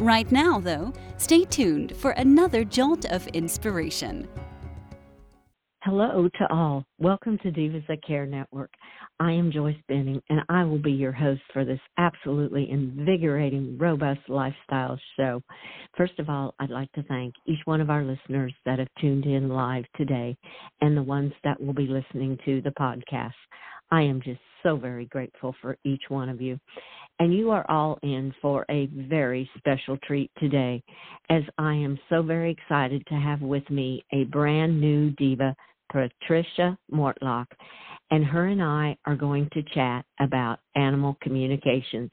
Right now, though, stay tuned for another jolt of inspiration. Hello to all. Welcome to Divas That Care Network. I am Joyce Benning, and I will be your host for this absolutely invigorating, robust lifestyle show. First of all, I'd like to thank each one of our listeners that have tuned in live today and the ones that will be listening to the podcast. I am just so very grateful for each one of you and you are all in for a very special treat today, as I am so very excited to have with me a brand new diva, Patricia Mortlock, and her and I are going to chat about animal communications.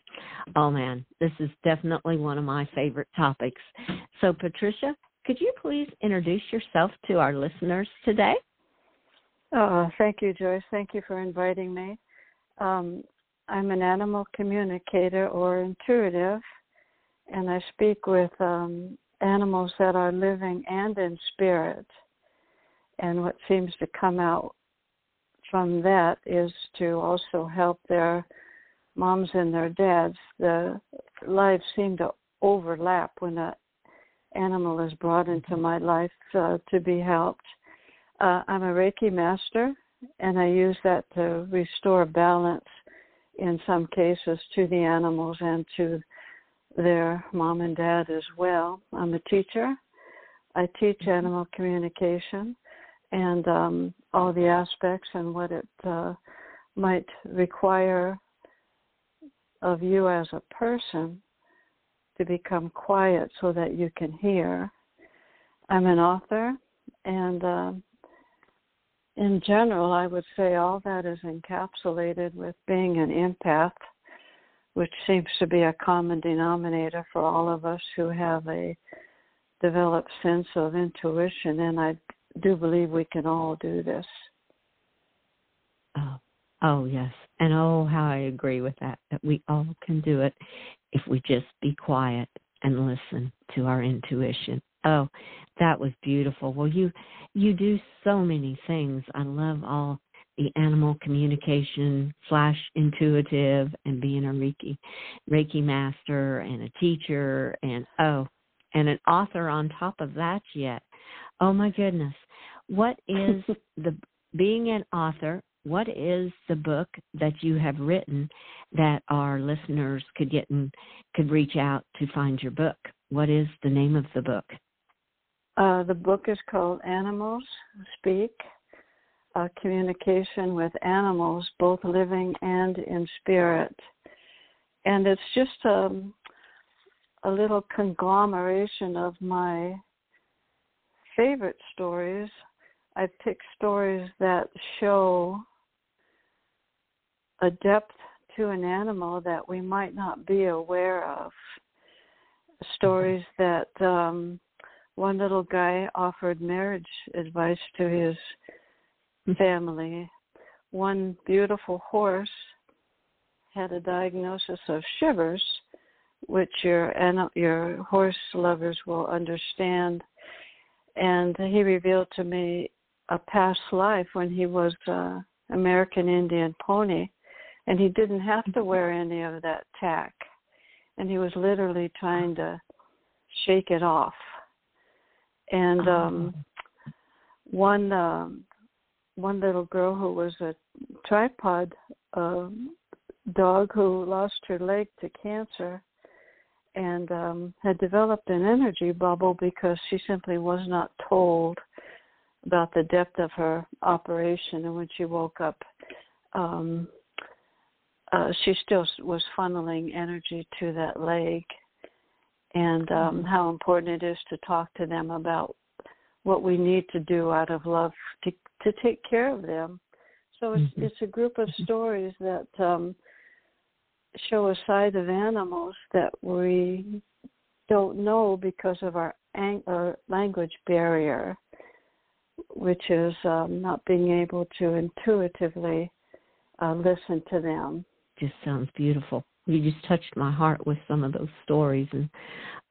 Oh man, this is definitely one of my favorite topics. So, Patricia, could you please introduce yourself to our listeners today? Oh, thank you, Joyce. Thank you for inviting me. Um, I'm an animal communicator or intuitive, and I speak with um, animals that are living and in spirit. And what seems to come out from that is to also help their moms and their dads. The lives seem to overlap when an animal is brought into my life uh, to be helped. Uh, I'm a Reiki master, and I use that to restore balance in some cases to the animals and to their mom and dad as well. I'm a teacher. I teach mm-hmm. animal communication and um, all the aspects and what it uh, might require of you as a person to become quiet so that you can hear. I'm an author and um, in general, I would say all that is encapsulated with being an empath, which seems to be a common denominator for all of us who have a developed sense of intuition, and I do believe we can all do this. Oh, oh yes, and oh how I agree with that. That we all can do it if we just be quiet and listen to our intuition. Oh, that was beautiful. Well, you you do so many things. I love all the animal communication flash intuitive and being a Reiki Reiki master and a teacher and oh and an author on top of that yet. Oh my goodness. What is the being an author, what is the book that you have written that our listeners could get and could reach out to find your book? What is the name of the book? Uh, the book is called Animals Speak uh, Communication with Animals, both living and in spirit. And it's just um, a little conglomeration of my favorite stories. I picked stories that show a depth to an animal that we might not be aware of. Stories that um, one little guy offered marriage advice to his hmm. family. One beautiful horse had a diagnosis of shivers, which your your horse lovers will understand. And he revealed to me a past life when he was an American Indian pony, and he didn't have to hmm. wear any of that tack, and he was literally trying to shake it off and um oh. one um one little girl who was a tripod uh, dog who lost her leg to cancer and um had developed an energy bubble because she simply was not told about the depth of her operation and when she woke up um uh she still was funneling energy to that leg and um, mm-hmm. how important it is to talk to them about what we need to do out of love to to take care of them. So it's mm-hmm. it's a group of stories that um, show a side of animals that we don't know because of our, ang- our language barrier. which is um, not being able to intuitively uh, listen to them. Just sounds beautiful. You just touched my heart with some of those stories, and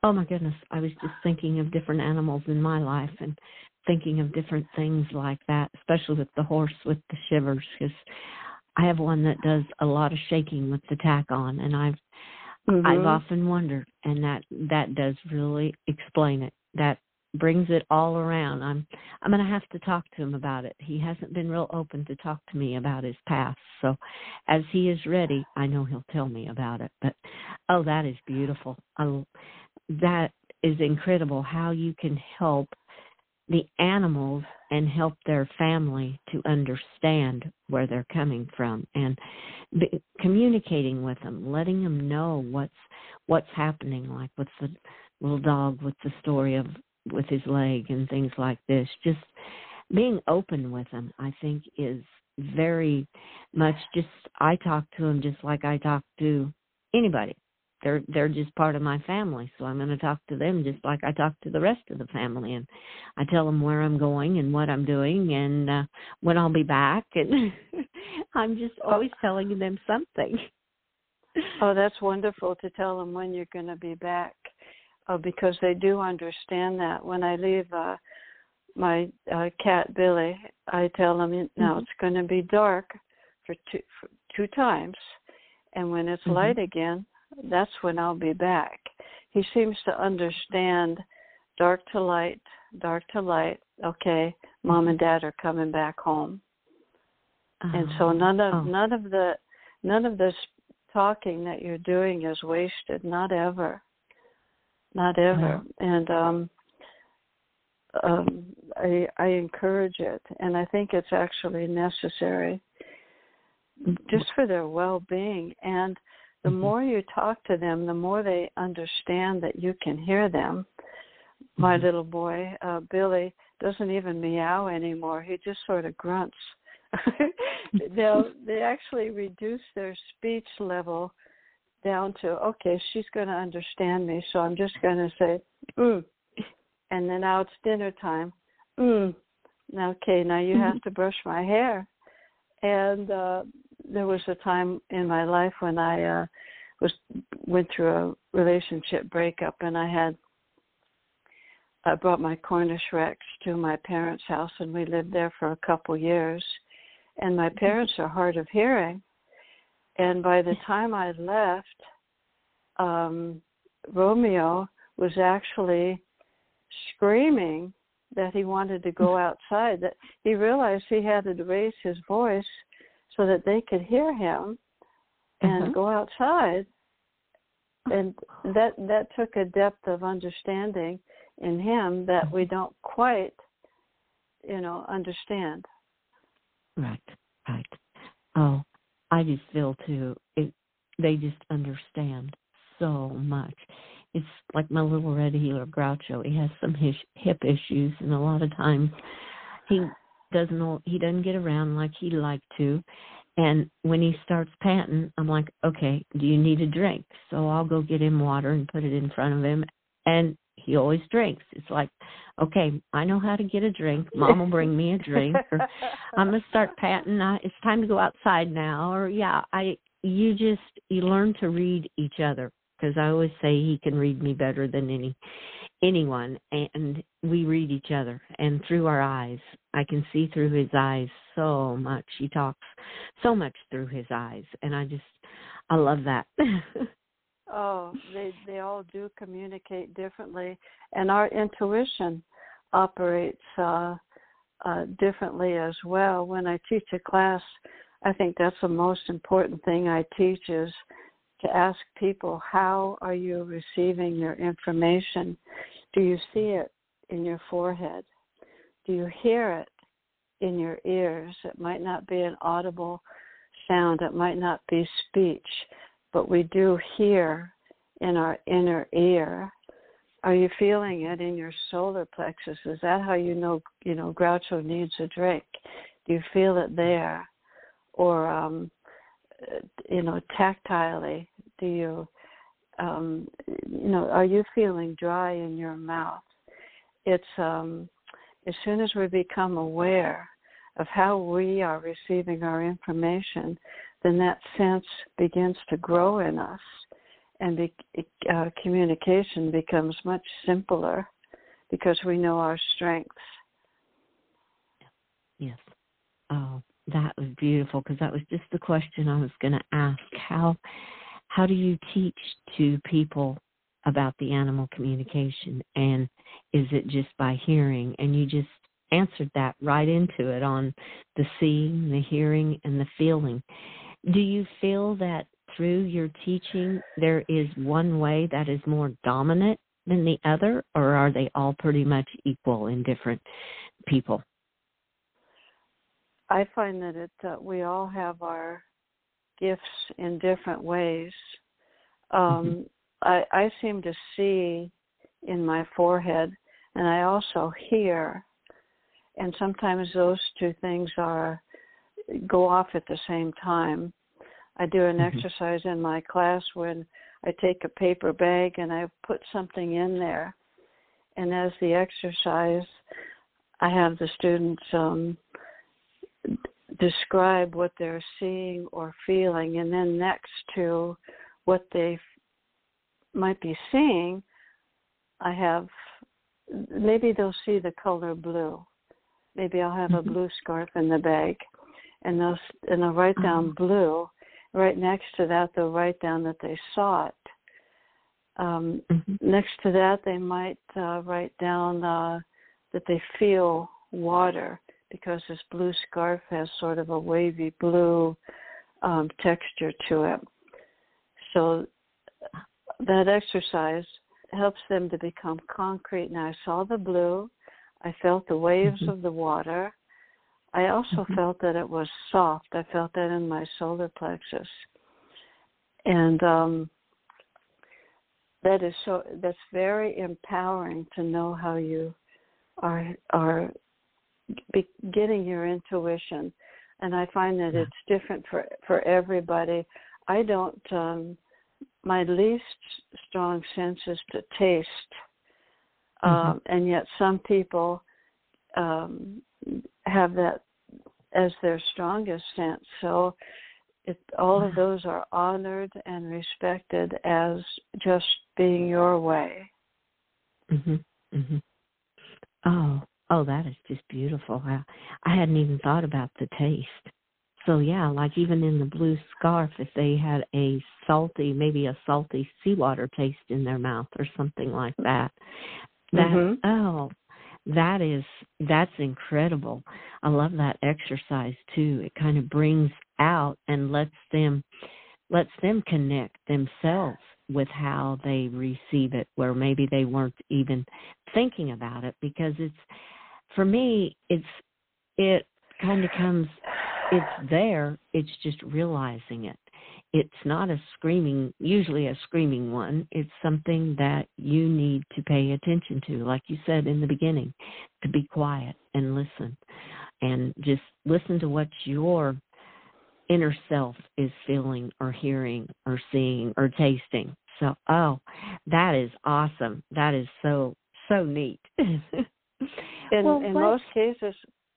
oh my goodness, I was just thinking of different animals in my life and thinking of different things like that, especially with the horse with the shivers, because I have one that does a lot of shaking with the tack on, and I've mm-hmm. I've often wondered, and that that does really explain it. That brings it all around. I'm I'm going to have to talk to him about it. He hasn't been real open to talk to me about his past. So as he is ready, I know he'll tell me about it. But oh, that is beautiful. Oh, that is incredible how you can help the animals and help their family to understand where they're coming from and be, communicating with them letting them know what's what's happening like with the little dog with the story of with his leg and things like this. Just being open with him, I think, is very much just I talk to him just like I talk to anybody. They're they're just part of my family, so I'm going to talk to them just like I talk to the rest of the family, and I tell them where I'm going and what I'm doing and uh, when I'll be back, and I'm just always telling them something. Oh, that's wonderful to tell them when you're going to be back uh, because they do understand that. When I leave uh, my uh, cat Billy, I tell him now mm-hmm. it's going to be dark for two for two times, and when it's mm-hmm. light again, that's when I'll be back. He seems to understand dark to light, dark to light. Okay, mom mm-hmm. and dad are coming back home, and so uh-huh. none of oh. none of the none of this talking that you're doing is wasted. Not ever not ever. Yeah. And um, um, I, I encourage it, and I think it's actually necessary, just for their well-being. And the mm-hmm. more you talk to them, the more they understand that you can hear them. My mm-hmm. little boy, uh, Billy, doesn't even meow anymore. He just sort of grunts. they they actually reduce their speech level down to okay, she's going to understand me, so I'm just going to say mm, and then now it's dinner time. Mm. Now, okay, now you have to brush my hair. And uh, there was a time in my life when I uh, was went through a relationship breakup, and I had I brought my Cornish Rex to my parents' house, and we lived there for a couple years. And my parents are hard of hearing, and by the time I left, um, Romeo was actually screaming that he wanted to go outside. That he realized he had to raise his voice so that they could hear him and uh-huh. go outside. And that that took a depth of understanding in him that we don't quite, you know, understand. Right, right. Oh, I just feel too. It, they just understand so much. It's like my little red heeler Groucho. He has some his, hip issues, and a lot of times he doesn't he doesn't get around like he'd like to. And when he starts panting, I'm like, okay, do you need a drink? So I'll go get him water and put it in front of him. And he always drinks. It's like, okay, I know how to get a drink. Mom will bring me a drink. Or I'm gonna start patting. I, it's time to go outside now. Or yeah, I you just you learn to read each other because I always say he can read me better than any anyone, and we read each other. And through our eyes, I can see through his eyes so much. He talks so much through his eyes, and I just I love that. Oh, they they all do communicate differently, and our intuition operates uh, uh, differently as well. When I teach a class, I think that's the most important thing I teach is to ask people how are you receiving your information? Do you see it in your forehead? Do you hear it in your ears? It might not be an audible sound. It might not be speech but we do hear in our inner ear. Are you feeling it in your solar plexus? Is that how you know you know Groucho needs a drink? Do you feel it there, or um, you know tactilely? Do you um, you know are you feeling dry in your mouth? It's um, as soon as we become aware of how we are receiving our information, then that sense begins to grow in us and be, uh, communication becomes much simpler because we know our strengths. Yes. Oh, that was beautiful because that was just the question I was going to ask. How how do you teach to people about the animal communication and is it just by hearing and you just answered that right into it on the seeing, the hearing and the feeling. Do you feel that through your teaching there is one way that is more dominant than the other or are they all pretty much equal in different people? I find that it uh, we all have our gifts in different ways. Um, mm-hmm. I, I seem to see in my forehead, and I also hear, and sometimes those two things are go off at the same time. I do an mm-hmm. exercise in my class when I take a paper bag and I put something in there, and as the exercise, I have the students um, describe what they're seeing or feeling, and then next to what they might be seeing, I have maybe they'll see the color blue. Maybe I'll have mm-hmm. a blue scarf in the bag, and they'll and they'll write down mm-hmm. blue. Right next to that, they'll write down that they saw it. Um, mm-hmm. Next to that, they might uh, write down uh, that they feel water because this blue scarf has sort of a wavy blue um, texture to it. So that exercise helps them to become concrete. Now, I saw the blue, I felt the waves mm-hmm. of the water. I also mm-hmm. felt that it was soft. I felt that in my solar plexus. And um, that is so that's very empowering to know how you are are be getting your intuition and i find that it's different for for everybody i don't um my least strong sense is to taste mm-hmm. um and yet some people um have that as their strongest sense so it, all of those are honored and respected as just being your way. Mhm. Mhm. Oh, Oh, that is just beautiful. I, I hadn't even thought about the taste. So yeah, like even in the blue scarf, if they had a salty, maybe a salty seawater taste in their mouth or something like that. That mm-hmm. oh, that is that's incredible. I love that exercise too. It kind of brings out and lets them lets them connect themselves with how they receive it where maybe they weren't even thinking about it because it's for me, it's it kind of comes. It's there. It's just realizing it. It's not a screaming, usually a screaming one. It's something that you need to pay attention to, like you said in the beginning, to be quiet and listen, and just listen to what your inner self is feeling or hearing or seeing or tasting. So, oh, that is awesome. That is so so neat. In well, in most cases,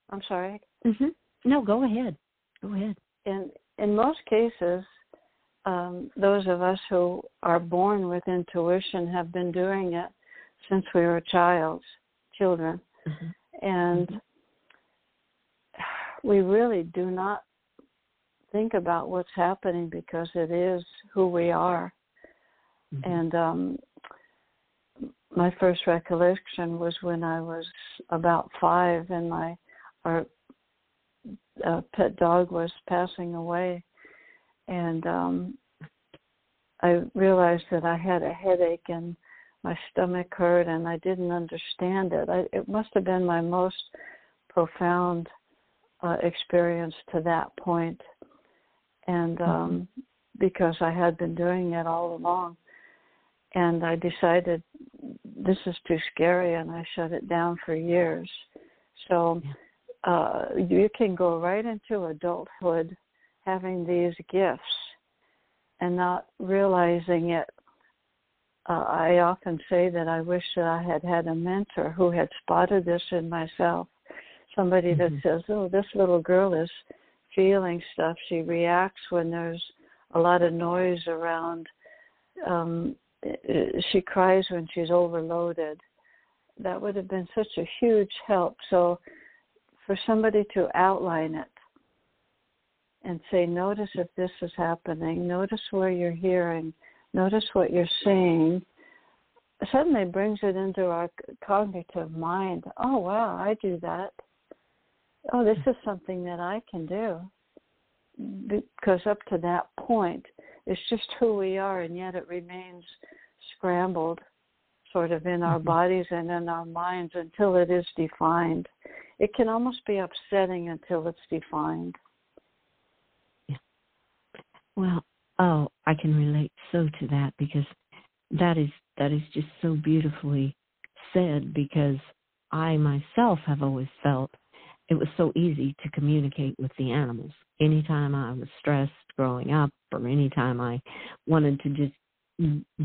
I'm sorry. Mm-hmm. No, go ahead. Go ahead. In in most cases, um, those of us who are born with intuition have been doing it since we were child, children, mm-hmm. and we really do not think about what's happening because it is who we are. Mm-hmm. And um, my first recollection was when I was about five and my our uh, pet dog was passing away, and um, I realized that I had a headache and my stomach hurt and I didn't understand it. I, it must have been my most profound uh, experience to that point, and mm-hmm. um, because I had been doing it all along and I decided this is too scary and I shut it down for years. So uh, you can go right into adulthood having these gifts and not realizing it uh, I often say that I wish that I had had a mentor who had spotted this in myself. Somebody mm-hmm. that says, "Oh, this little girl is feeling stuff. She reacts when there's a lot of noise around. Um, she cries when she's overloaded." That would have been such a huge help. So, for somebody to outline it and say, "Notice if this is happening. Notice where you're hearing." notice what you're seeing, suddenly brings it into our cognitive mind. Oh, wow, I do that. Oh, this is something that I can do. Because up to that point, it's just who we are, and yet it remains scrambled sort of in our mm-hmm. bodies and in our minds until it is defined. It can almost be upsetting until it's defined. Well, Oh, I can relate so to that because that is that is just so beautifully said because I myself have always felt it was so easy to communicate with the animals. Anytime I was stressed growing up or anytime I wanted to just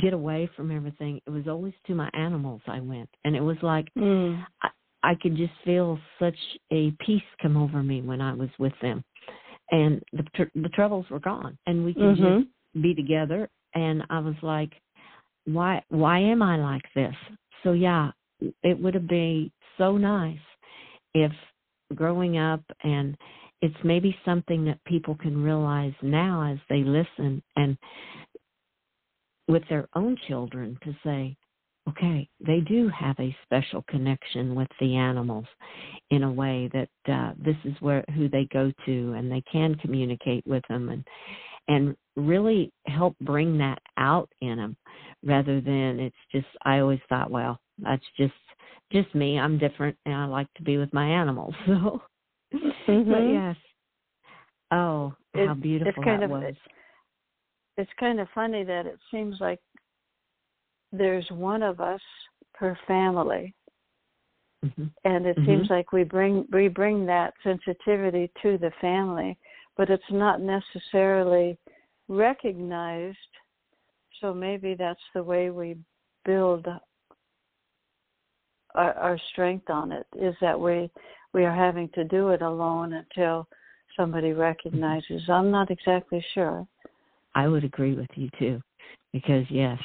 get away from everything, it was always to my animals I went. And it was like mm. I, I could just feel such a peace come over me when I was with them and the tr- the troubles were gone, and we could mm-hmm. just be together. And I was like, why why am I like this? So yeah, it would have been so nice if growing up and it's maybe something that people can realize now as they listen and with their own children to say, okay, they do have a special connection with the animals in a way that uh, this is where who they go to, and they can communicate with them, and and really help bring that out in them, rather than it's just. I always thought, well, that's just just me. I'm different, and I like to be with my animals. So, mm-hmm. but yes. Oh, how beautiful it's kind that of, was. It's kind of funny that it seems like there's one of us per family. Mm-hmm. And it mm-hmm. seems like we bring we bring that sensitivity to the family, but it's not necessarily recognized. So maybe that's the way we build our, our strength on it is that we we are having to do it alone until somebody recognizes. I'm not exactly sure. I would agree with you too, because yes,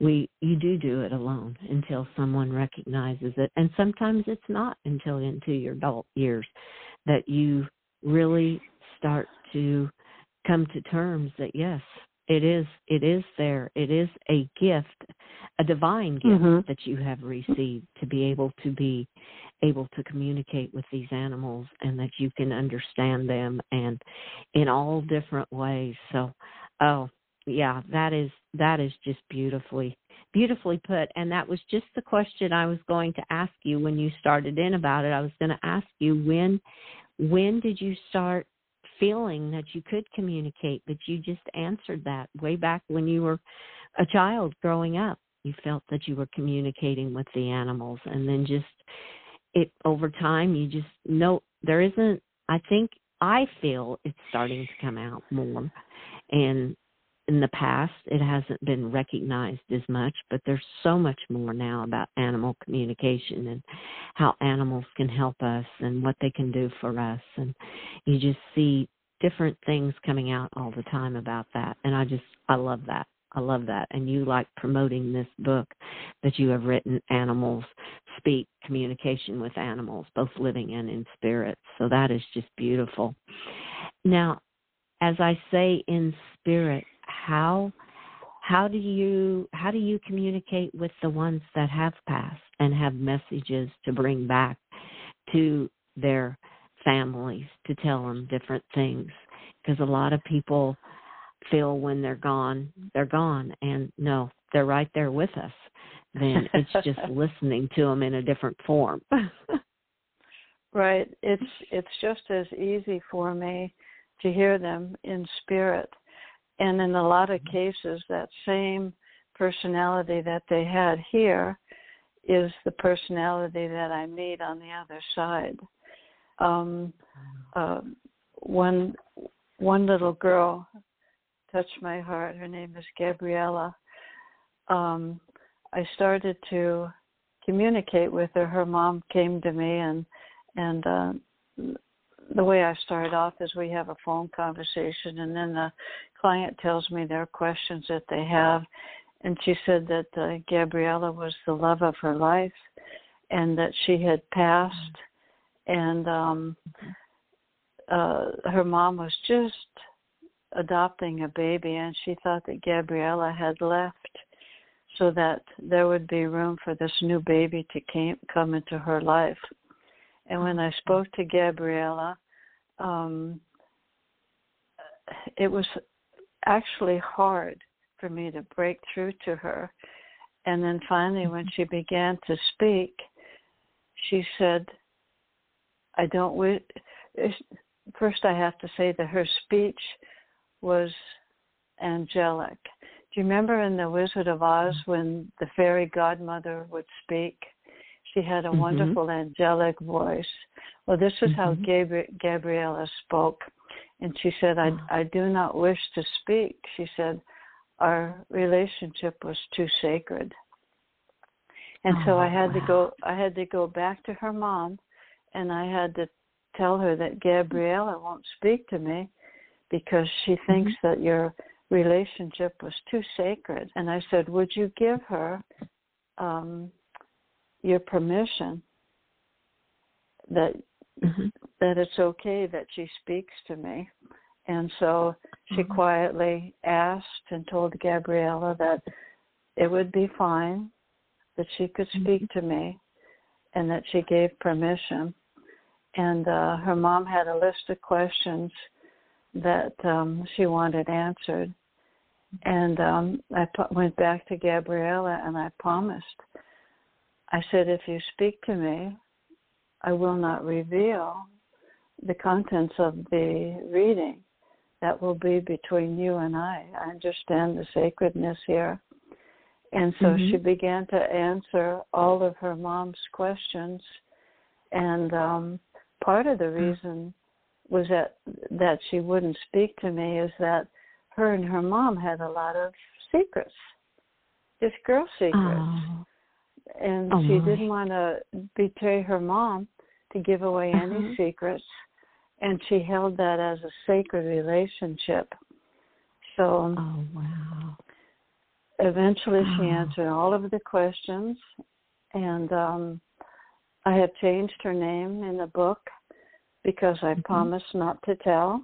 we you do do it alone until someone recognizes it. And sometimes it's not until into your adult years that you really start to come to terms that yes it is it is there. It is a gift a divine gift mm-hmm. that you have received to be able to be able to communicate with these animals and that you can understand them and in all different ways. So oh yeah, that is that is just beautifully beautifully put. And that was just the question I was going to ask you when you started in about it. I was going to ask you when when did you start feeling that you could communicate, but you just answered that way back when you were a child growing up. You felt that you were communicating with the animals and then just it over time you just know there isn't I think I feel it's starting to come out more and in the past it hasn't been recognized as much but there's so much more now about animal communication and how animals can help us and what they can do for us. And you just see different things coming out all the time about that. And i just i love that. I love that. And you like promoting this book that you have written animals speak communication with animals both living and in spirit. So that is just beautiful. Now as i say in spirit how how do you how do you communicate with the ones that have passed and have messages to bring back to their families to tell them different things? Because a lot of people feel when they're gone they're gone. And no they're right there with us. Then it's just listening to them in a different form. Right. It's it's just as easy for me to hear them in spirit and in a lot of cases, that same personality that they had here is the personality that I meet on the other side. Um, uh, one one little girl touched my heart. Her name is Gabriella. Um, I started to communicate with her. Her mom came to me and and uh, the way I start off is we have a phone conversation, and then the client tells me their questions that they have, and she said that uh, Gabriella was the love of her life, and that she had passed, and um, uh, her mom was just adopting a baby, and she thought that Gabriella had left so that there would be room for this new baby to came, come into her life. And when I spoke to Gabriella, um, it was actually hard for me to break through to her. And then finally, when she began to speak, she said, I don't wish. First, I have to say that her speech was angelic. Do you remember in The Wizard of Oz when the fairy godmother would speak? She had a mm-hmm. wonderful angelic voice. Well, this is mm-hmm. how Gabri- Gabriella spoke. And she said, I, I do not wish to speak. She said, Our relationship was too sacred. And oh, so I had wow. to go I had to go back to her mom and I had to tell her that Gabriella won't speak to me because she thinks mm-hmm. that your relationship was too sacred. And I said, Would you give her um, your permission that mm-hmm. that it's okay that she speaks to me. And so she mm-hmm. quietly asked and told Gabriella that it would be fine, that she could mm-hmm. speak to me, and that she gave permission. And uh, her mom had a list of questions that um, she wanted answered. And um, I p- went back to Gabriella and I promised I said, if you speak to me, I will not reveal the contents of the reading. That will be between you and I. I understand the sacredness here. And so mm-hmm. she began to answer all of her mom's questions. And um, part of the mm. reason was that that she wouldn't speak to me is that her and her mom had a lot of secrets, just girl secrets. Oh and oh, she didn't want to betray her mom to give away uh-huh. any secrets and she held that as a sacred relationship so oh wow eventually oh. she answered all of the questions and um i have changed her name in the book because i mm-hmm. promised not to tell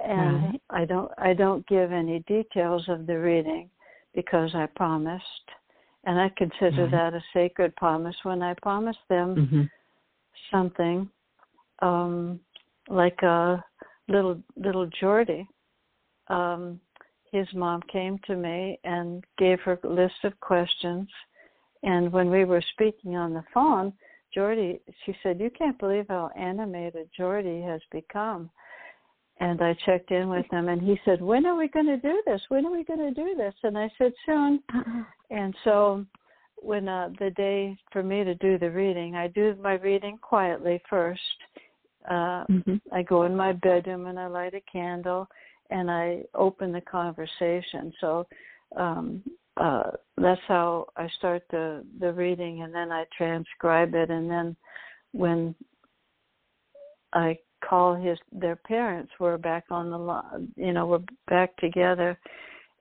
and right. i don't i don't give any details of the reading because i promised and I consider mm-hmm. that a sacred promise. When I promise them mm-hmm. something, um, like a little little Jordy, um, his mom came to me and gave her a list of questions, and when we were speaking on the phone, Jordy, she said, "You can't believe how animated Jordy has become." and I checked in with him, and he said, "When are we going to do this? When are we going to do this?" And I said, "Soon." And so, when uh, the day for me to do the reading, I do my reading quietly first. Uh, mm-hmm. I go in my bedroom and I light a candle, and I open the conversation. So um, uh, that's how I start the the reading, and then I transcribe it, and then when I call his their parents were back on the line you know we're back together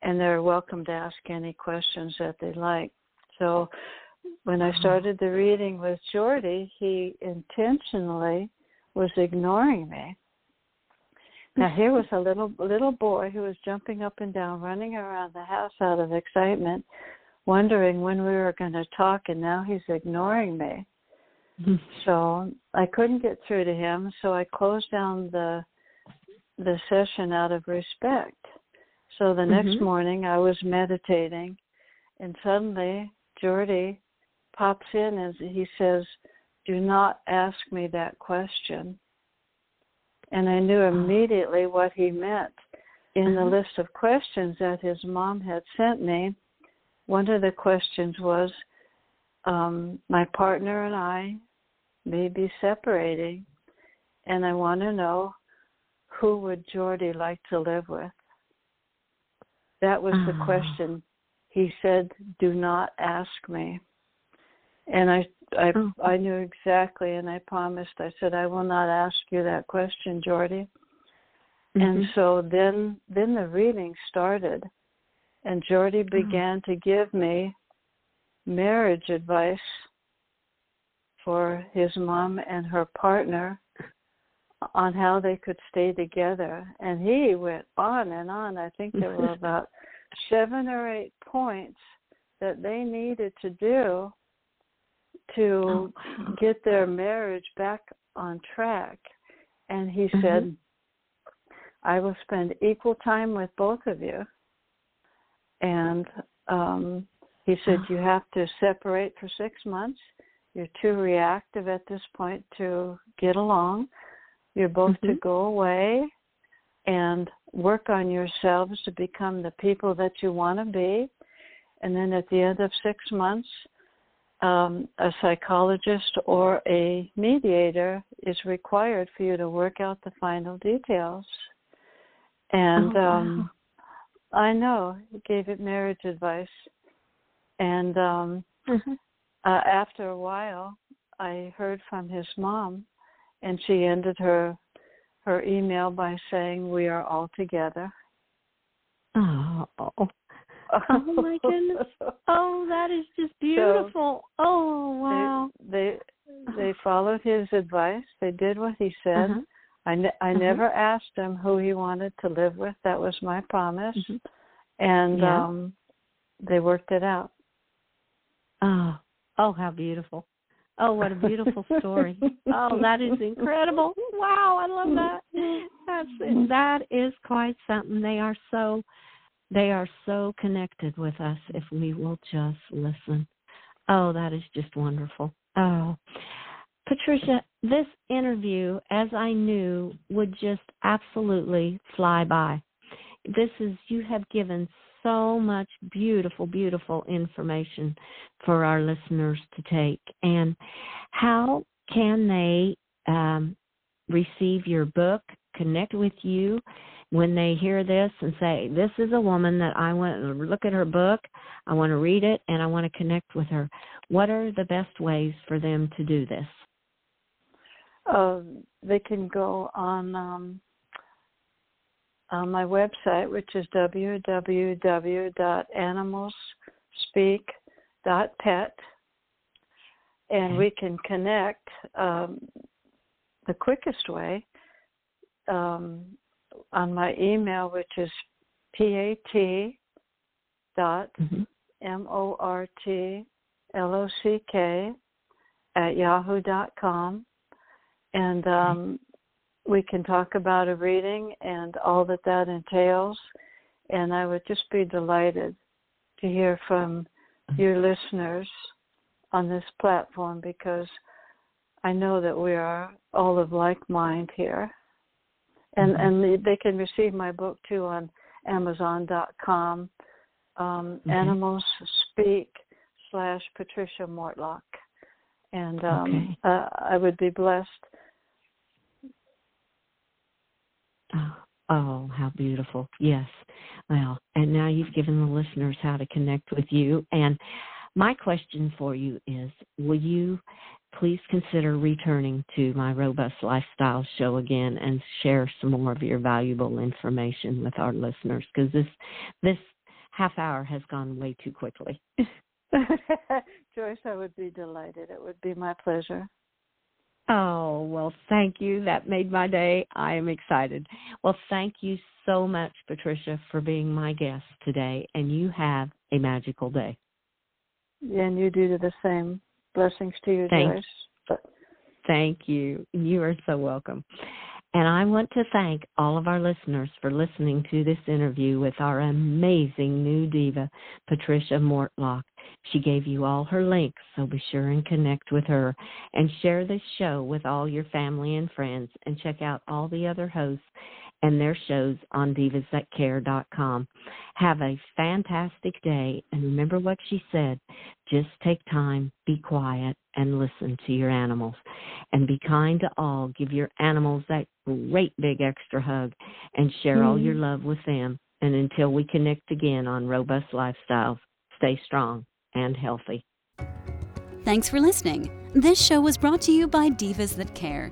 and they're welcome to ask any questions that they like so when i uh-huh. started the reading with jordy he intentionally was ignoring me now here was a little little boy who was jumping up and down running around the house out of excitement wondering when we were going to talk and now he's ignoring me so I couldn't get through to him, so I closed down the the session out of respect. So the next mm-hmm. morning I was meditating and suddenly Jordy pops in and he says, Do not ask me that question. And I knew immediately what he meant. In the mm-hmm. list of questions that his mom had sent me, one of the questions was, um, My partner and I may be separating, and I want to know who would Jordy like to live with? That was uh-huh. the question he said, "Do not ask me." And I I Oh. I knew exactly, and I promised. I said, "I will not ask you that question, Jordy." And Mhm. so then then the reading started, and Jordy began to give me marriage advice for his mom and her partner on how they could stay together. And he went on and on. I think there were about seven or eight points that they needed to do to Oh, get their marriage back on track. And he Mhm. said, I will spend equal time with both of you. And um, he said, You have to separate for six months. You're too reactive at this point to get along. You're both to Mhm. go away and work on yourselves to become the people that you want to be. And then at the end of six months, um, a psychologist or a mediator is required for you to work out the final details. And Oh, um, I know he gave it marriage advice. And um, Mhm. uh, after a while, I heard from his mom, and she ended her her email by saying, "We are all together." Oh. Oh my goodness. Oh, that is just beautiful. oh wow. They they they followed his advice. They did what he said. Uh-huh. I ne- I Uh-huh. never asked him who he wanted to live with. That was my promise, Mhm. and Yeah. um they worked it out. Oh, oh, how beautiful. Oh, what a beautiful story. oh, that is incredible. Wow, I love that. That's that is quite something. They are so they are so connected with us if we will just listen. Oh, that is just wonderful. Oh. Patricia, this interview, as I knew, would just absolutely fly by. This is you have given so much beautiful, beautiful information for our listeners to take. And how can they um, receive your book, connect with you when they hear this and say, This is a woman that I want to look at her book, I want to read it, and I want to connect with her? What are the best ways for them to do this? Uh, they can go on um, on my website, which is www.animalspeak.pet, and we can connect. Um, the quickest way um, on my email, which is pat dot Mm-hmm. m o r t l o c k at yahoo dot com, and um, we can talk about a reading and all that that entails. And I would just be delighted to hear from your listeners on this platform because I know that we are all of like mind here. And Mhm. and they- can receive my book too on Amazon.com. Um, Okay. Animals Speak slash Patricia Mortlock, and um, Okay. uh, I would be blessed. Oh, how beautiful. Yes. Well, and now you've given the listeners how to connect with you. And my question for you is will you please consider returning to my Robust Lifestyle show again and share some more of your valuable information with our listeners? Because this, this half hour has gone way too quickly. Joyce, I would be delighted. It would be my pleasure. Oh, well, thank you. That made my day. I am excited. Well, thank you so much, Patricia, for being my guest today, and you have a magical day. And you do the same. Blessings to you, Thanks. Joyce. Thank you. You are so welcome. And I want to thank all of our listeners for listening to this interview with our amazing new diva, Patricia Mortlock. She gave you all her links, so be sure and connect with her and share this show with all your family and friends and check out all the other hosts and their shows on divasthatcare.com. Have a fantastic day and remember what she said. Just take time, be quiet, and listen to your animals. And be kind to all. Give your animals that great big extra hug and share all your mm-hmm. love with them. And until we connect again on Robust Lifestyles, stay strong and healthy. Thanks for listening. This show was brought to you by Divas That Care.